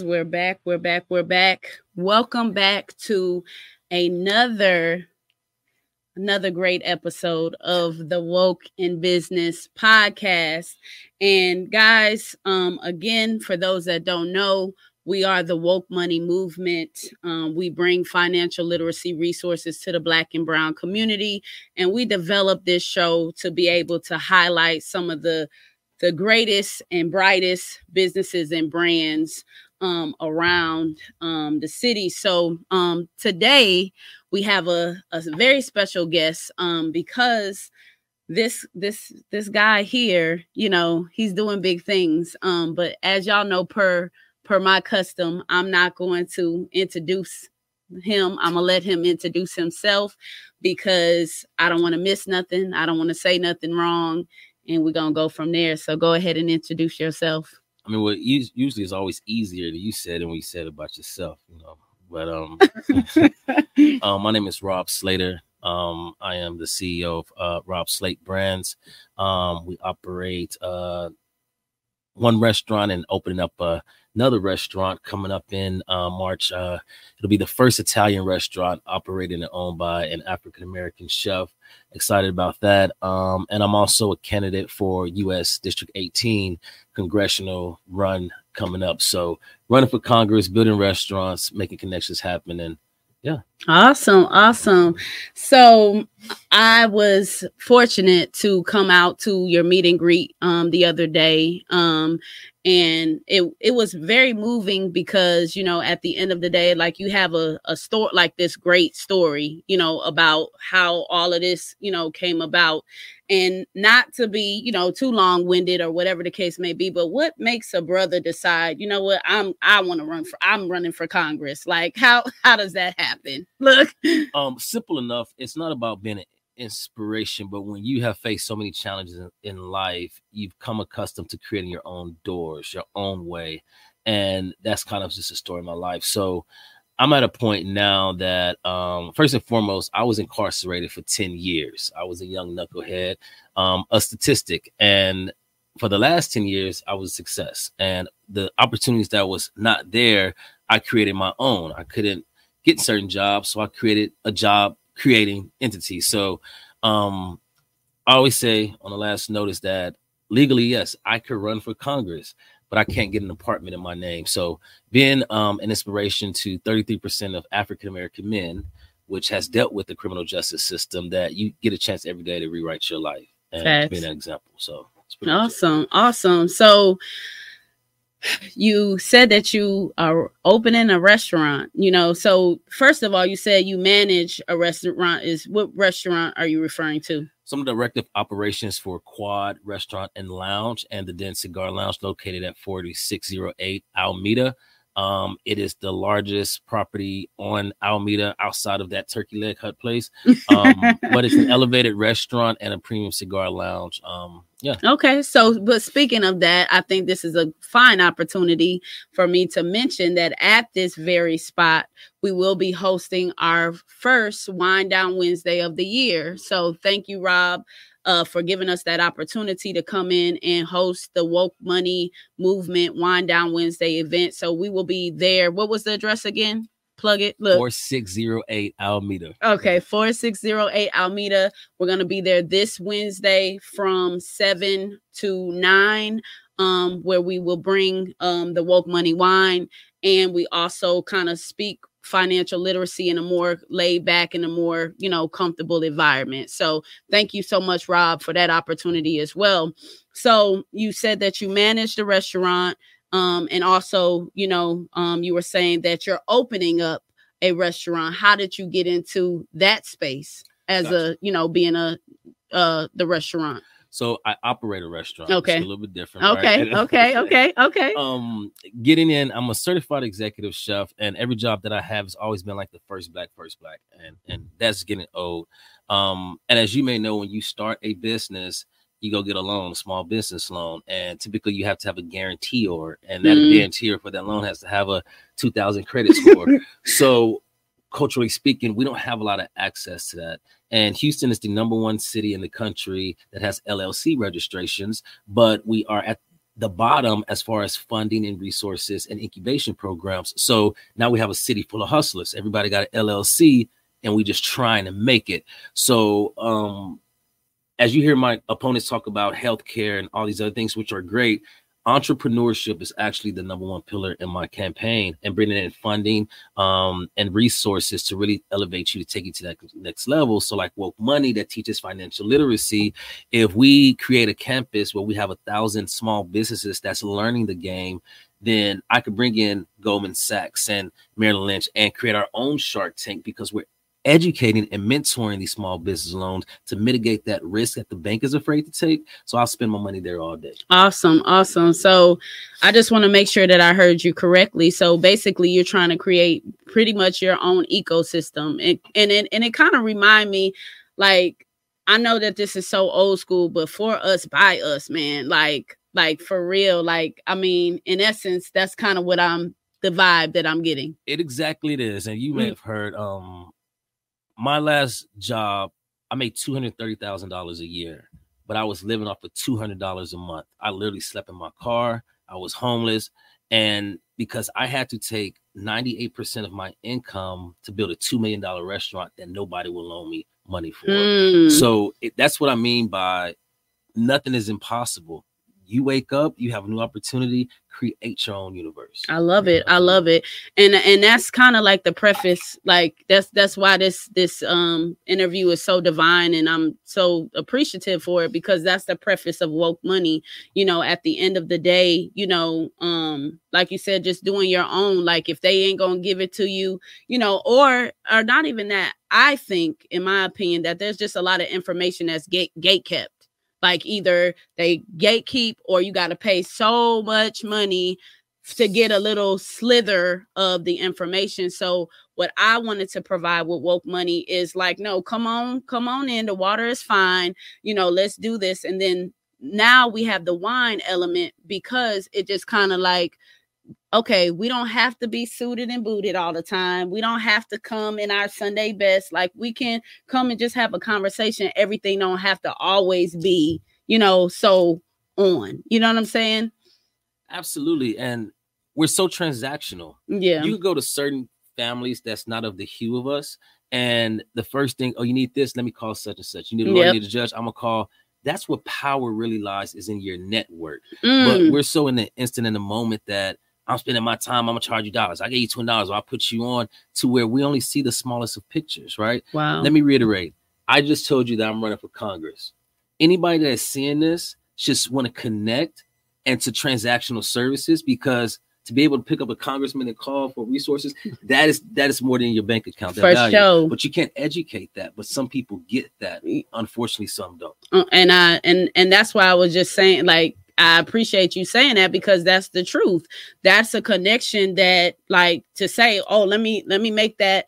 we're back. We're back. We're back. Welcome back to another another great episode of the Woke in Business podcast. And guys, um again, for those that don't know, we are the woke money movement. Um, we bring financial literacy resources to the Black and Brown community, and we develop this show to be able to highlight some of the the greatest and brightest businesses and brands um, around um, the city. So um, today we have a, a very special guest um, because this this this guy here, you know, he's doing big things. Um, but as y'all know, per per my custom, I'm not going to introduce him. I'm gonna let him introduce himself because I don't want to miss nothing. I don't want to say nothing wrong and we're gonna go from there. So go ahead and introduce yourself. I mean, what usually is always easier than you said and we said about yourself, you know. But um, um, my name is Rob Slater. Um, I am the CEO of uh, Rob Slate Brands. Um, we operate uh, one restaurant and opening up uh, another restaurant coming up in uh, March. Uh, it'll be the first Italian restaurant operated and owned by an African American chef. Excited about that. Um, and I'm also a candidate for U.S. District 18 congressional run coming up. So running for Congress, building restaurants, making connections happen, and yeah. Awesome. Awesome. So I was fortunate to come out to your meet and greet um, the other day. Um, and it it was very moving because you know at the end of the day like you have a, a story like this great story you know about how all of this you know came about. And not to be you know too long-winded or whatever the case may be but what makes a brother decide you know what? I'm i want to run for i'm running for congress. Like how how does that happen? Look. Um simple enough it's not about being inspiration, but when you have faced so many challenges in, in, life, you've come accustomed to creating your own doors, your own way. And that's kind of just a story of my life. So I'm at a point now that, um, first and foremost, I was incarcerated for 10 years. I was a young knucklehead, um, a statistic. And for the last 10 years, I was a success. And the opportunities that was not there, I created my own. I couldn't get certain jobs. So I created a job creating entities. So um, I always say on the last notice that legally, yes, I could run for Congress, but I can't get an apartment in my name. So being um, an inspiration to 33% of African American men, which has dealt with the criminal justice system, that you get a chance every day to rewrite your life and being an example. So awesome, awesome. So you said that you are opening a restaurant you know so first of all you said you manage a restaurant is what restaurant are you referring to some directive operations for quad restaurant and lounge and the den cigar lounge located at 4608 Almeda um, it is the largest property on Almeda outside of that turkey leg hut place. Um, but it's an elevated restaurant and a premium cigar lounge. Um, yeah. Okay. So, but speaking of that, I think this is a fine opportunity for me to mention that at this very spot, we will be hosting our first Wind Down Wednesday of the year. So, thank you, Rob, uh, for giving us that opportunity to come in and host the Woke Money Movement Wind Down Wednesday event. So, we will be there. What was the address again? Plug it. Look, 4608 Almeda. Okay, 4608 Almeda. We're going to be there this Wednesday from 7 to 9, um, where we will bring um, the woke money wine. And we also kind of speak financial literacy in a more laid back and a more you know comfortable environment so thank you so much rob for that opportunity as well so you said that you manage the restaurant um, and also, you know, um, you were saying that you're opening up a restaurant. How did you get into that space as gotcha. a, you know, being a uh the restaurant? So I operate a restaurant. Okay. It's a little bit different. Okay. Right? okay. Okay. Okay. Um, getting in, I'm a certified executive chef, and every job that I have has always been like the first black, first black, and and that's getting old. Um, and as you may know, when you start a business, you go get a loan, a small business loan, and typically you have to have a guarantor, and that mm. guarantor for that loan has to have a 2,000 credit score. so, culturally speaking, we don't have a lot of access to that. And Houston is the number one city in the country that has LLC registrations, but we are at the bottom as far as funding and resources and incubation programs. So now we have a city full of hustlers. Everybody got an LLC and we just trying to make it. So um as you hear my opponents talk about healthcare and all these other things, which are great, entrepreneurship is actually the number one pillar in my campaign and bringing in funding um, and resources to really elevate you to take you to that next level. So like woke money that teaches financial literacy if we create a campus where we have a thousand small businesses that's learning the game then i could bring in goldman sachs and merrill lynch and create our own shark tank because we're educating and mentoring these small business loans to mitigate that risk that the bank is afraid to take. So I'll spend my money there all day. Awesome. Awesome. So I just want to make sure that I heard you correctly. So basically you're trying to create pretty much your own ecosystem. And and it, and it kind of remind me like I know that this is so old school, but for us by us, man, like like for real, like I mean, in essence, that's kind of what I'm the vibe that I'm getting. It exactly it is. And you may mm. have heard um my last job, I made two hundred thirty thousand dollars a year, but I was living off of two hundred dollars a month. I literally slept in my car. I was homeless, and because I had to take ninety eight percent of my income to build a two million dollar restaurant that nobody will loan me money for. Mm. So it, that's what I mean by nothing is impossible. You wake up, you have a new opportunity, create your own universe. I love it. I love it. And and that's kind of like the preface like that's that's why this this um interview is so divine and I'm so appreciative for it because that's the preface of woke money. You know, at the end of the day, you know, um like you said just doing your own like if they ain't going to give it to you, you know, or or not even that. I think in my opinion that there's just a lot of information that's gate gate kept like either they gatekeep or you got to pay so much money to get a little slither of the information. So what I wanted to provide with woke money is like, no, come on, come on in. The water is fine. You know, let's do this. And then now we have the wine element because it just kind of like okay, we don't have to be suited and booted all the time. We don't have to come in our Sunday best. Like we can come and just have a conversation. Everything don't have to always be, you know, so on. You know what I'm saying? Absolutely. And we're so transactional. Yeah. You go to certain families that's not of the hue of us. And the first thing, oh, you need this, let me call such and such. You need a lawyer, yep. you need a judge, I'm gonna call. That's what power really lies is in your network. Mm. But we're so in the instant in the moment that I'm spending my time. I'm gonna charge you dollars. I gave you twenty dollars, or I put you on to where we only see the smallest of pictures, right? Wow. Let me reiterate. I just told you that I'm running for Congress. Anybody that's seeing this just want to connect and to transactional services because to be able to pick up a congressman and call for resources, that is that is more than your bank account. For sure. But you can't educate that. But some people get that. Unfortunately, some don't. Uh, and I and and that's why I was just saying, like, I appreciate you saying that because that's the truth. That's a connection that like to say, "Oh, let me let me make that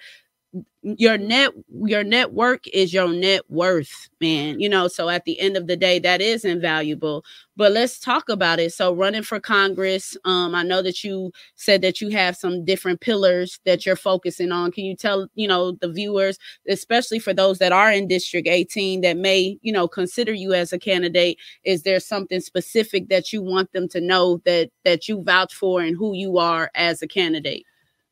your net your network is your net worth man you know so at the end of the day that is invaluable. But let's talk about it. So running for congress um i know that you said that you have some different pillars that you're focusing on. Can you tell you know the viewers especially for those that are in district 18 that may you know consider you as a candidate is there something specific that you want them to know that that you vouch for and who you are as a candidate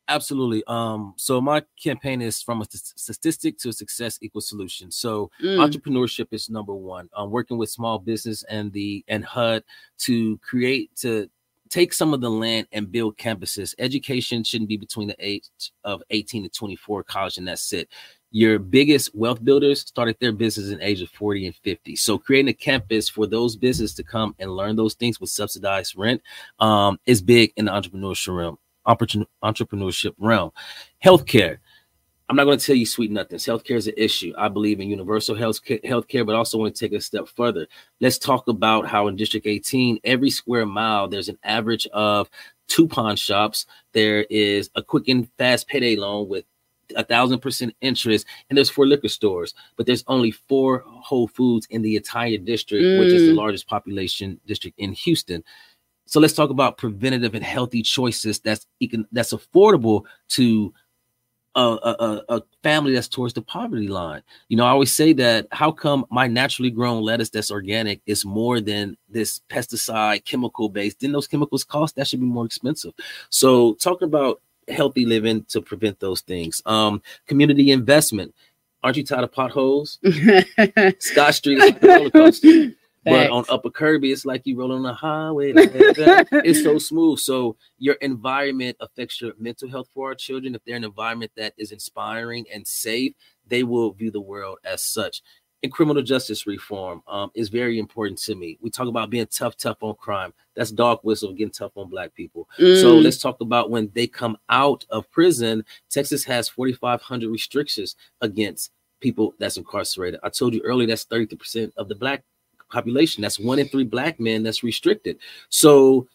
Absolutely. Um, so my campaign is from a statistic to a success equal solution. So mm. entrepreneurship is number one. I'm working with small business and the and HUD to create to take some of the land and build campuses. Education shouldn't be between the age of 18 to 24, college, and that's it. Your biggest wealth builders started their business in age of 40 and 50. So creating a campus for those businesses to come and learn those things with subsidized rent um, is big in the entrepreneurship realm entrepreneurship realm. Healthcare. I'm not going to tell you sweet nothings. Healthcare is an issue. I believe in universal health healthcare, but also want to take a step further. Let's talk about how in District 18, every square mile, there's an average of two pawn shops. There is a quick and fast payday loan with a thousand percent interest, and there's four liquor stores, but there's only four Whole Foods in the entire district, mm. which is the mm. largest population district in Houston. So let's talk about preventative and healthy choices that's that's affordable to a, a, a, family that's towards the poverty line. You know, I always say that how come my naturally grown lettuce that's organic is more than this pesticide chemical based? Then those chemicals cost that should be more expensive. So talking about healthy living to prevent those things. Um, community investment. Aren't you tired of potholes? Scott Street is like a roller coaster. But on Upper Kirby, it's like you roll on the highway. it's so smooth. So your environment affects your mental health for our children. If they're in an environment that is inspiring and safe, they will view the world as such. And criminal justice reform um, is very important to me. We talk about being tough, tough on crime. That's dog whistle getting tough on black people. Mm. So let's talk about when they come out of prison. Texas has 4,500 restrictions against people that's incarcerated. I told you earlier that's 30% of the black population. That's one in three black men that's restricted. So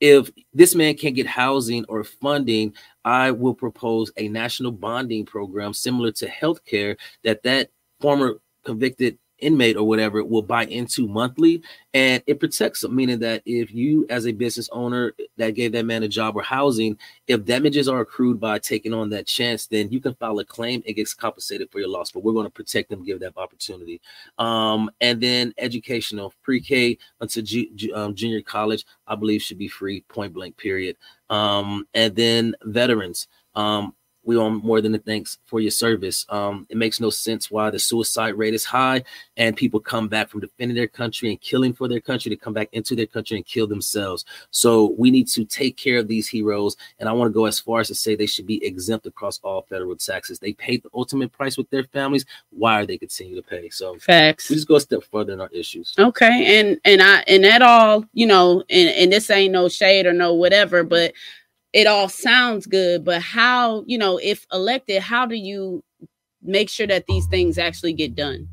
if this man can't get housing or funding, I will propose a national bonding program similar to healthcare that that former convicted inmate or whatever will buy into monthly and it protects them meaning that if you as a business owner that gave that man a job or housing if damages are accrued by taking on that chance then you can file a claim and gets compensated for your loss but we're going to protect them give that opportunity. Um, and then educational pre-k until G- um, junior college i believe should be free point blank period. Um, and then veterans. Um, we owe more than a thanks for your service. Um, it makes no sense why the suicide rate is high and people come back from defending their country and killing for their country to come back into their country and kill themselves. So we need to take care of these heroes. And I want to go as far as to say they should be exempt across all federal taxes. They paid the ultimate price with their families. Why are they continue to pay? So facts. We just go a step further in our issues. Okay. And and I and that all, you know, and, and this ain't no shade or no whatever, but it all sounds good, but how, you know, if elected, how do you make sure that these things actually get done?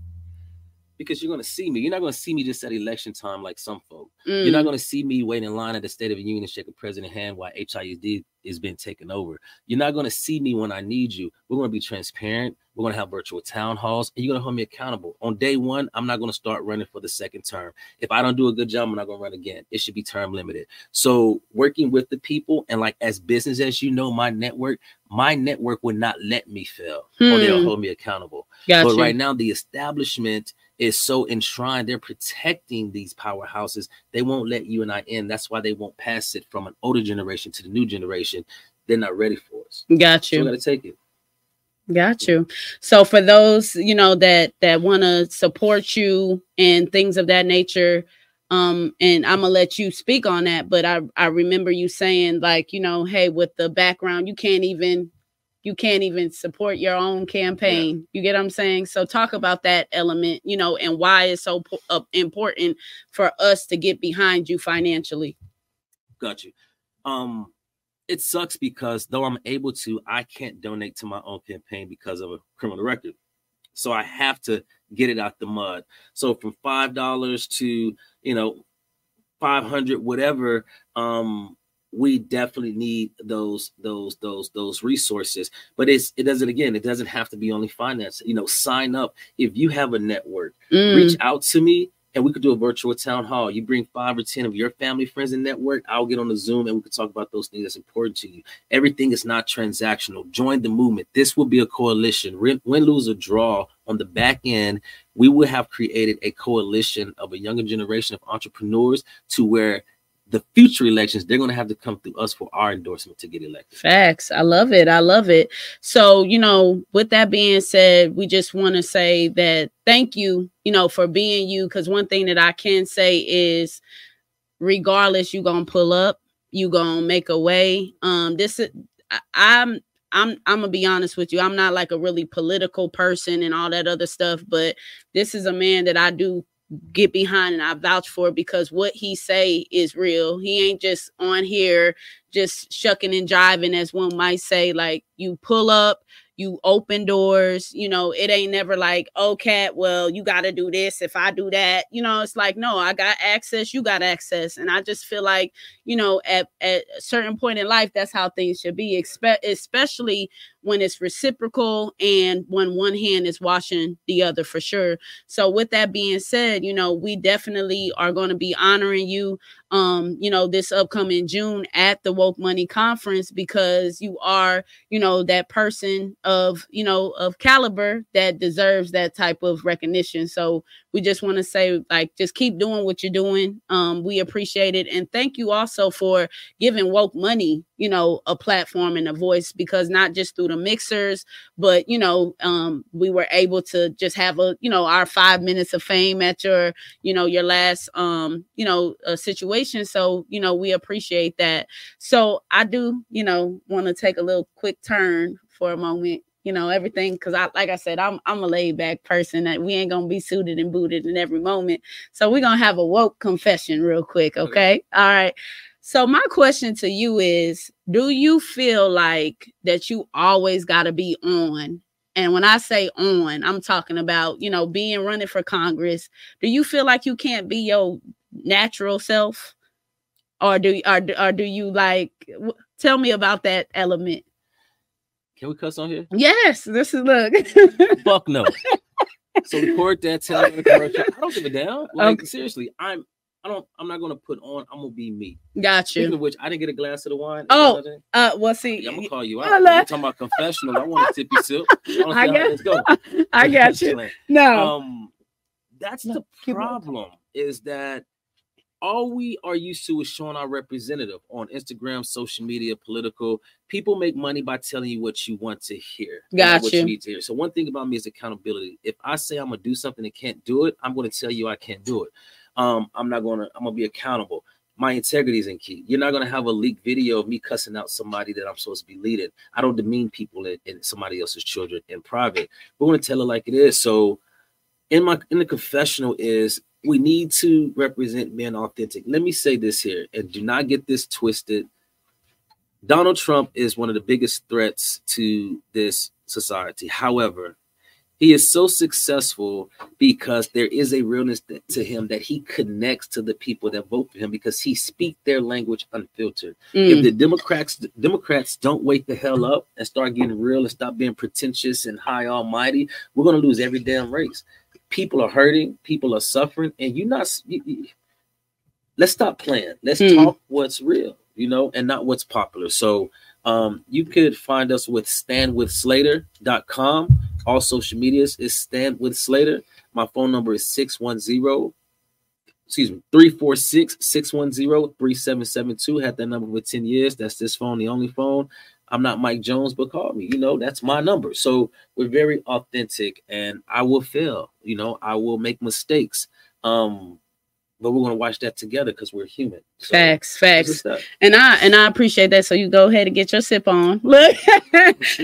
Because you're going to see me. You're not going to see me just at election time like some folk. Mm. You're not mm. going to see me waiting in line at the State of the Union a president hand while HISD is being taken over. You're not going to see me when I need you. We're going to be transparent. We're going to have virtual town halls, and you're going to hold me accountable. On day one, I'm not going to start running for the second term. If I don't do a good job, I'm not going to run again. It should be term limited. So, working with the people, and like as business as you know, my network, my network would not let me fail, hmm. or they'll hmm. hold me accountable. Gotcha. But right now, the establishment is so enshrined. They're protecting these powerhouses. They won't let you and I in. That's why they won't pass it from an older generation to the new generation. They're not ready for us. Got you. So we got to take it. Got you. So for those, you know, that that want to support you and things of that nature, um, and I'm gonna let you speak on that. But I I remember you saying like, you know, hey, with the background, you can't even you can't even support your own campaign. Yeah. You get what I'm saying? So talk about that element, you know, and why it's so uh, important for us to get behind you financially. Got you. Um it sucks because though I'm able to, I can't donate to my own campaign because of a criminal record. So I have to get it out the mud. So from five dollars to you know five hundred, whatever, um, we definitely need those those those those resources but it's it doesn't again it doesn't have to be only finance you know sign up if you have a network mm. reach out to me and we could do a virtual town hall. You bring five or 10 of your family, friends, and network. I'll get on the Zoom and we could talk about those things that's important to you. Everything is not transactional. Join the movement. This will be a coalition. Win, lose, or draw on the back end. We will have created a coalition of a younger generation of entrepreneurs to where the future elections, they're going to have to come through us for our endorsement to get elected. Facts. I love it. I love it. So, you know, with that being said, we just want to say that thank you, you know, for being you. Because one thing that I can say is, regardless, you're gonna pull up, you gonna make a way. Um, this is I, I'm I'm I'm gonna be honest with you. I'm not like a really political person and all that other stuff, but this is a man that I do get behind and I vouch for because what he say is real. He ain't just on here just shucking and driving as one might say like you pull up, you open doors, you know, it ain't never like, "Oh cat, well, you got to do this if I do that." You know, it's like, "No, I got access, you got access." And I just feel like, you know, at at a certain point in life that's how things should be, especially when it's reciprocal and when one hand is washing the other for sure. So with that being said, you know, we definitely are going to be honoring you um, you know, this upcoming June at the Woke Money Conference because you are, you know, that person of, you know, of caliber that deserves that type of recognition. So we just want to say, like, just keep doing what you're doing. Um, we appreciate it. And thank you also for giving Woke Money, you know, a platform and a voice because not just through the mixers, but, you know, um, we were able to just have a, you know, our five minutes of fame at your, you know, your last, um, you know, a situation. So, you know, we appreciate that. So I do, you know, want to take a little quick turn for a moment you know everything because i like i said i'm i'm a laid back person that we ain't gonna be suited and booted in every moment so we're gonna have a woke confession real quick okay all right so my question to you is do you feel like that you always got to be on? And when i say on i'm talking about you know being running for congress. Do you feel like you can't be your natural self? Or do or, or do you like tell me about that element. Can we cuss on here? Yes this is look. Fuck no. So record that tell me commercial i don't give a damn. Like okay. seriously i'm I don't. I'm not gonna put on. I'm gonna be me. Got you. Speaking of which, I didn't get a glass of the wine. Oh, uh, well, see, I'm gonna call you out. We're talking about confessional. I want a tippy sip. I got. Go. I got you. No. Um, that's the problem. Is that all we are used to is showing our representative on Instagram, social media, political. People make money by telling you what you want to hear. Got what you. you need to hear. So one thing about me is accountability. If I say I'm gonna do something and can't do it, I'm gonna tell you I can't do it. Um, I'm not gonna. I'm gonna be accountable. My integrity is in key. You're not gonna have a leaked video of me cussing out somebody that I'm supposed to be leading. I don't demean people in somebody else's children in private. We're gonna tell it like it is. So in my in the confessional is we need to represent men authentic. Let me say this here, and do not get this twisted. Donald Trump is one of the biggest threats to this society. However, he is so successful because there is a realness to him that he connects to the people that vote for him because he speaks their language unfiltered. Mm. If the Democrats Democrats don't wake the hell up and start getting real and stop being pretentious and high almighty, we're gonna lose every damn race people are hurting, people are suffering, and you're not. You, you, let's stop playing. Let's hmm. talk what's real, you know, and not what's popular. So um, you could find us with standwithslater.com. All social medias is stand with Slater. My phone number is 610 excuse me, 346 610 3772. Had that number for 10 years. That's this phone, the only phone. I'm not Mike Jones, but call me. You know, that's my number. So we're very authentic and I will fail. You know, I will make mistakes. Um, but we're gonna watch that together because we're human. So, facts, facts. And I and I appreciate that. So you go ahead and get your sip on. Look,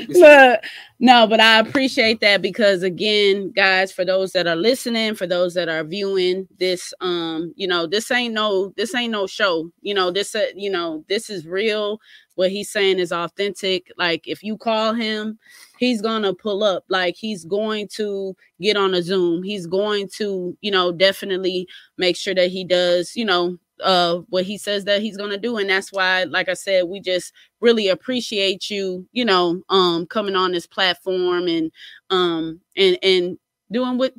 look. No, but I appreciate that because again, guys, for those that are listening, for those that are viewing this, um, you know, this ain't no, this ain't no show. You know, this, uh, you know, this is real. What he's saying is authentic. Like if you call him, he's gonna pull up. Like he's going to get on a Zoom. He's going to, you know, definitely make sure that he does, you know, uh what he says that he's going to do and that's why like i said we just really appreciate you you know um coming on this platform and um and and doing what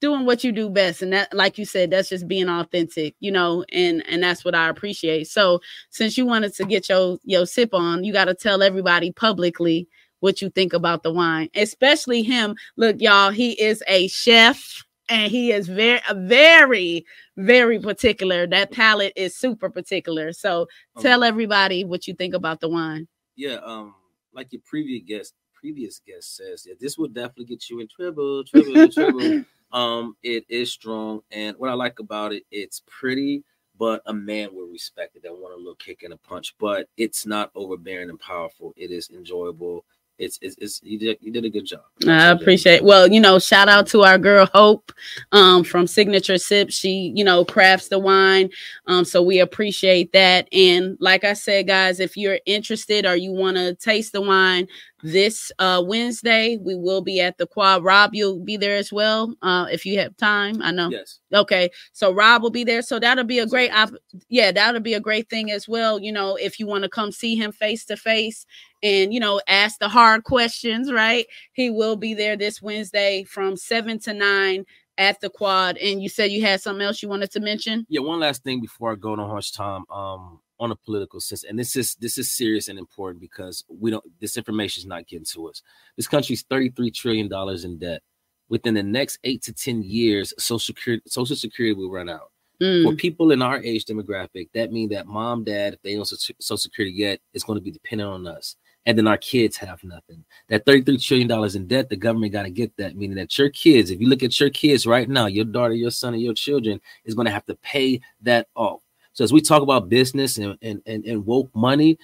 doing what you do best and that like you said that's just being authentic you know and and that's what i appreciate. So since you wanted to get your your sip on you got to tell everybody publicly what you think about the wine especially him. Look y'all he is a chef and he is very very very particular. That palate is super particular. So um, tell everybody what you think about the wine. Yeah um like your previous guest previous guest says yeah this will definitely get you in trouble trouble trouble. Um it is strong and what i like about it it's pretty but a man will respect it that want a little kick and a punch but it's not overbearing and powerful. It is enjoyable it's, it's, it's you did you did a good job. I appreciate. Well, you know, shout out to our girl Hope um, from Signature Sip. She, you know, crafts the wine, um, so we appreciate that. And like I said, guys, if you're interested or you want to taste the wine, this uh, Wednesday. We will be at the quad. Rob, you'll be there as well uh, if you have time. I know. Yes. Okay, so Rob will be there. So that'll be a great, op- yeah, that'll be a great thing as well. You know, if you want to come see him face to face and you know ask the hard questions, right? He will be there this Wednesday from seven to nine at the quad. And you said you had something else you wanted to mention. Yeah, one last thing before I go on harsh time. Um, on a political sense, and this is this is serious and important because we don't. This information is not getting to us. This country's thirty three trillion dollars in debt. Within the next eight to ten years, social security social security will run out. Mm. For people in our age demographic, that means that mom, dad, if they don't social security yet, is going to be dependent on us. And then our kids have nothing. That $33 trillion in debt, the government got to get that, meaning that your kids, if you look at your kids right now, your daughter, your son, and your children is going to have to pay that off. So as we talk about business and, and, and, and woke money,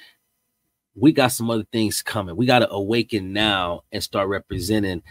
we got some other things coming. We got to awaken now and start representing.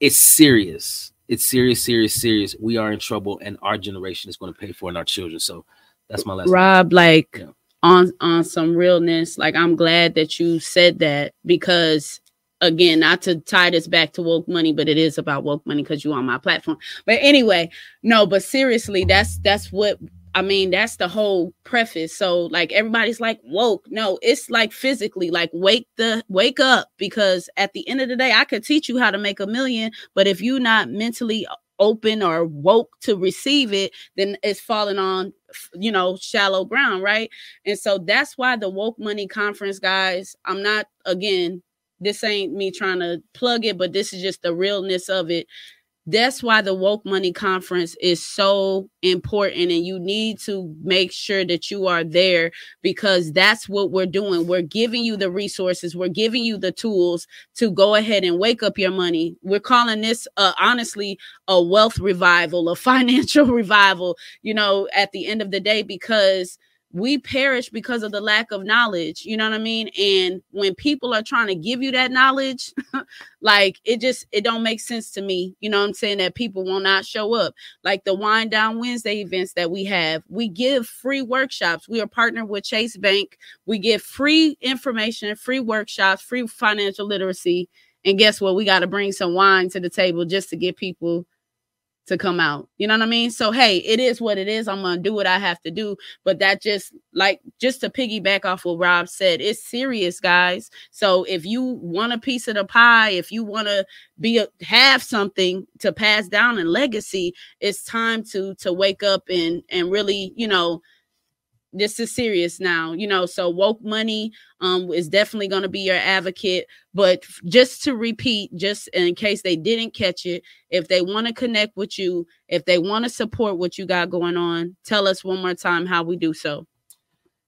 It's serious. It's serious, serious, serious. We are in trouble, and our generation is going to pay for it, and our children. So that's my last. Rob, like Yeah. on on some realness, like I'm glad that you said that because again, not to tie this back to woke money, but it is about woke money because you on my platform. But anyway, no, but seriously, that's that's what I mean, that's the whole preface. So like everybody's like woke. No, it's like physically, like wake the wake up because at the end of the day, I could teach you how to make a million, but if you're not mentally open or woke to receive it, then it's falling on you know shallow ground, right? And so that's why the woke money conference, guys. I'm not again, this ain't me trying to plug it, but this is just the realness of it that's why the woke money conference is so important and you need to make sure that you are there because that's what we're doing. We're giving you the resources. We're giving you the tools to go ahead and wake up your money. We're calling this uh, honestly a wealth revival a financial revival you know at the end of the day because we perish because of the lack of knowledge you know what i mean? And when people are trying to give you that knowledge like it just it don't make sense to me you know what i'm saying that people will not show up. Like the wind down wednesday events that we have we give free workshops. We are partnered with chase bank. We give free information free workshops free financial literacy. And guess what? We got to bring some wine to the table just to get people to come out. You know what I mean? So hey, it is what it is. I'm gonna do what I have to do. But that just like just to piggyback off what Rob said, it's serious, guys. So if you want a piece of the pie, if you want to be a, have something to pass down in legacy, it's time to to wake up and and really, you know, this is serious now you know so woke money um is definitely going to be your advocate but just to repeat just in case they didn't catch it if they want to connect with you if they want to support what you got going on tell us one more time how we do so.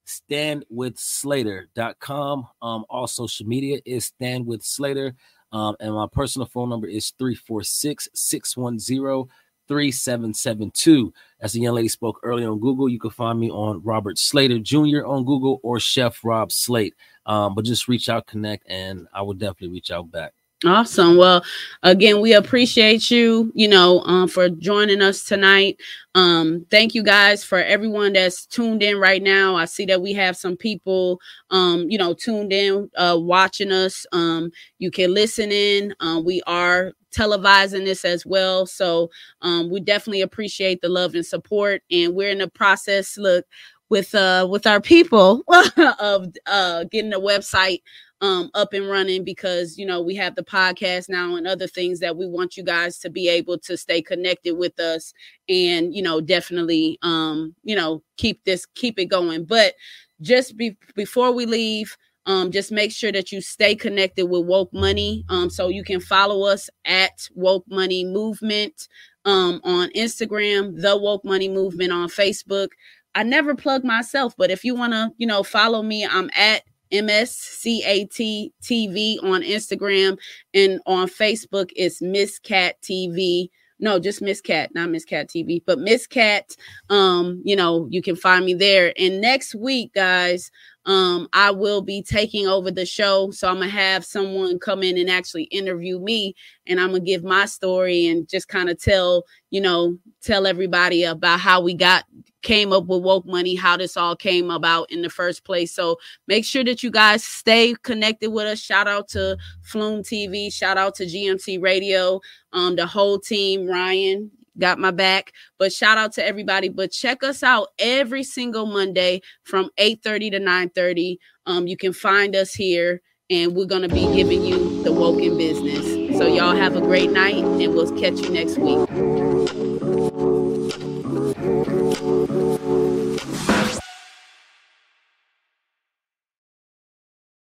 Standwithslater.com um all social media is stand with slater um and my personal phone number is 346 610 3772. As the young lady spoke earlier on Google, you can find me on Robert Slater Jr. on Google or Chef Rob Slate. Um, but just reach out, connect, and I will definitely reach out back. Awesome. Well, again, we appreciate you, you know, um, for joining us tonight. Um, thank you guys for everyone that's tuned in right now. I see that we have some people, um, you know, tuned in, uh, watching us. Um, you can listen in. Um, we are televising this as well. So, um, we definitely appreciate the love and support. And we're in the process, look, with, uh, with our people of, uh, getting the website um, up and running because you know we have the podcast now and other things that we want you guys to be able to stay connected with us and you know definitely um you know keep this keep it going. But just be, before we leave um, just make sure that you stay connected with woke money um, so you can follow us at woke money movement um, on instagram the woke money movement on facebook. I never plug myself but if you want to you know follow me i'm at MSCAT TV on Instagram and on Facebook it's Miss Cat TV. No, just Miss Cat, not Miss Cat TV, but Miss Cat. Um, you know, you can find me there. And next week, guys, um, I will be taking over the show. So I'm gonna have someone come in and actually interview me, and I'm gonna give my story and just kind of tell, you know, tell everybody about how we got came up with woke money, how this all came about in the first place. So make sure that you guys stay connected with us. Shout out to Flume TV, shout out to GMC Radio, um, the whole team, Ryan. Got my back, but shout out to everybody. But check us out every single Monday from 8 30 to 9 30. Um, you can find us here, and we're to be giving you the woke in business. So, y'all have a great night, and we'll catch you next week.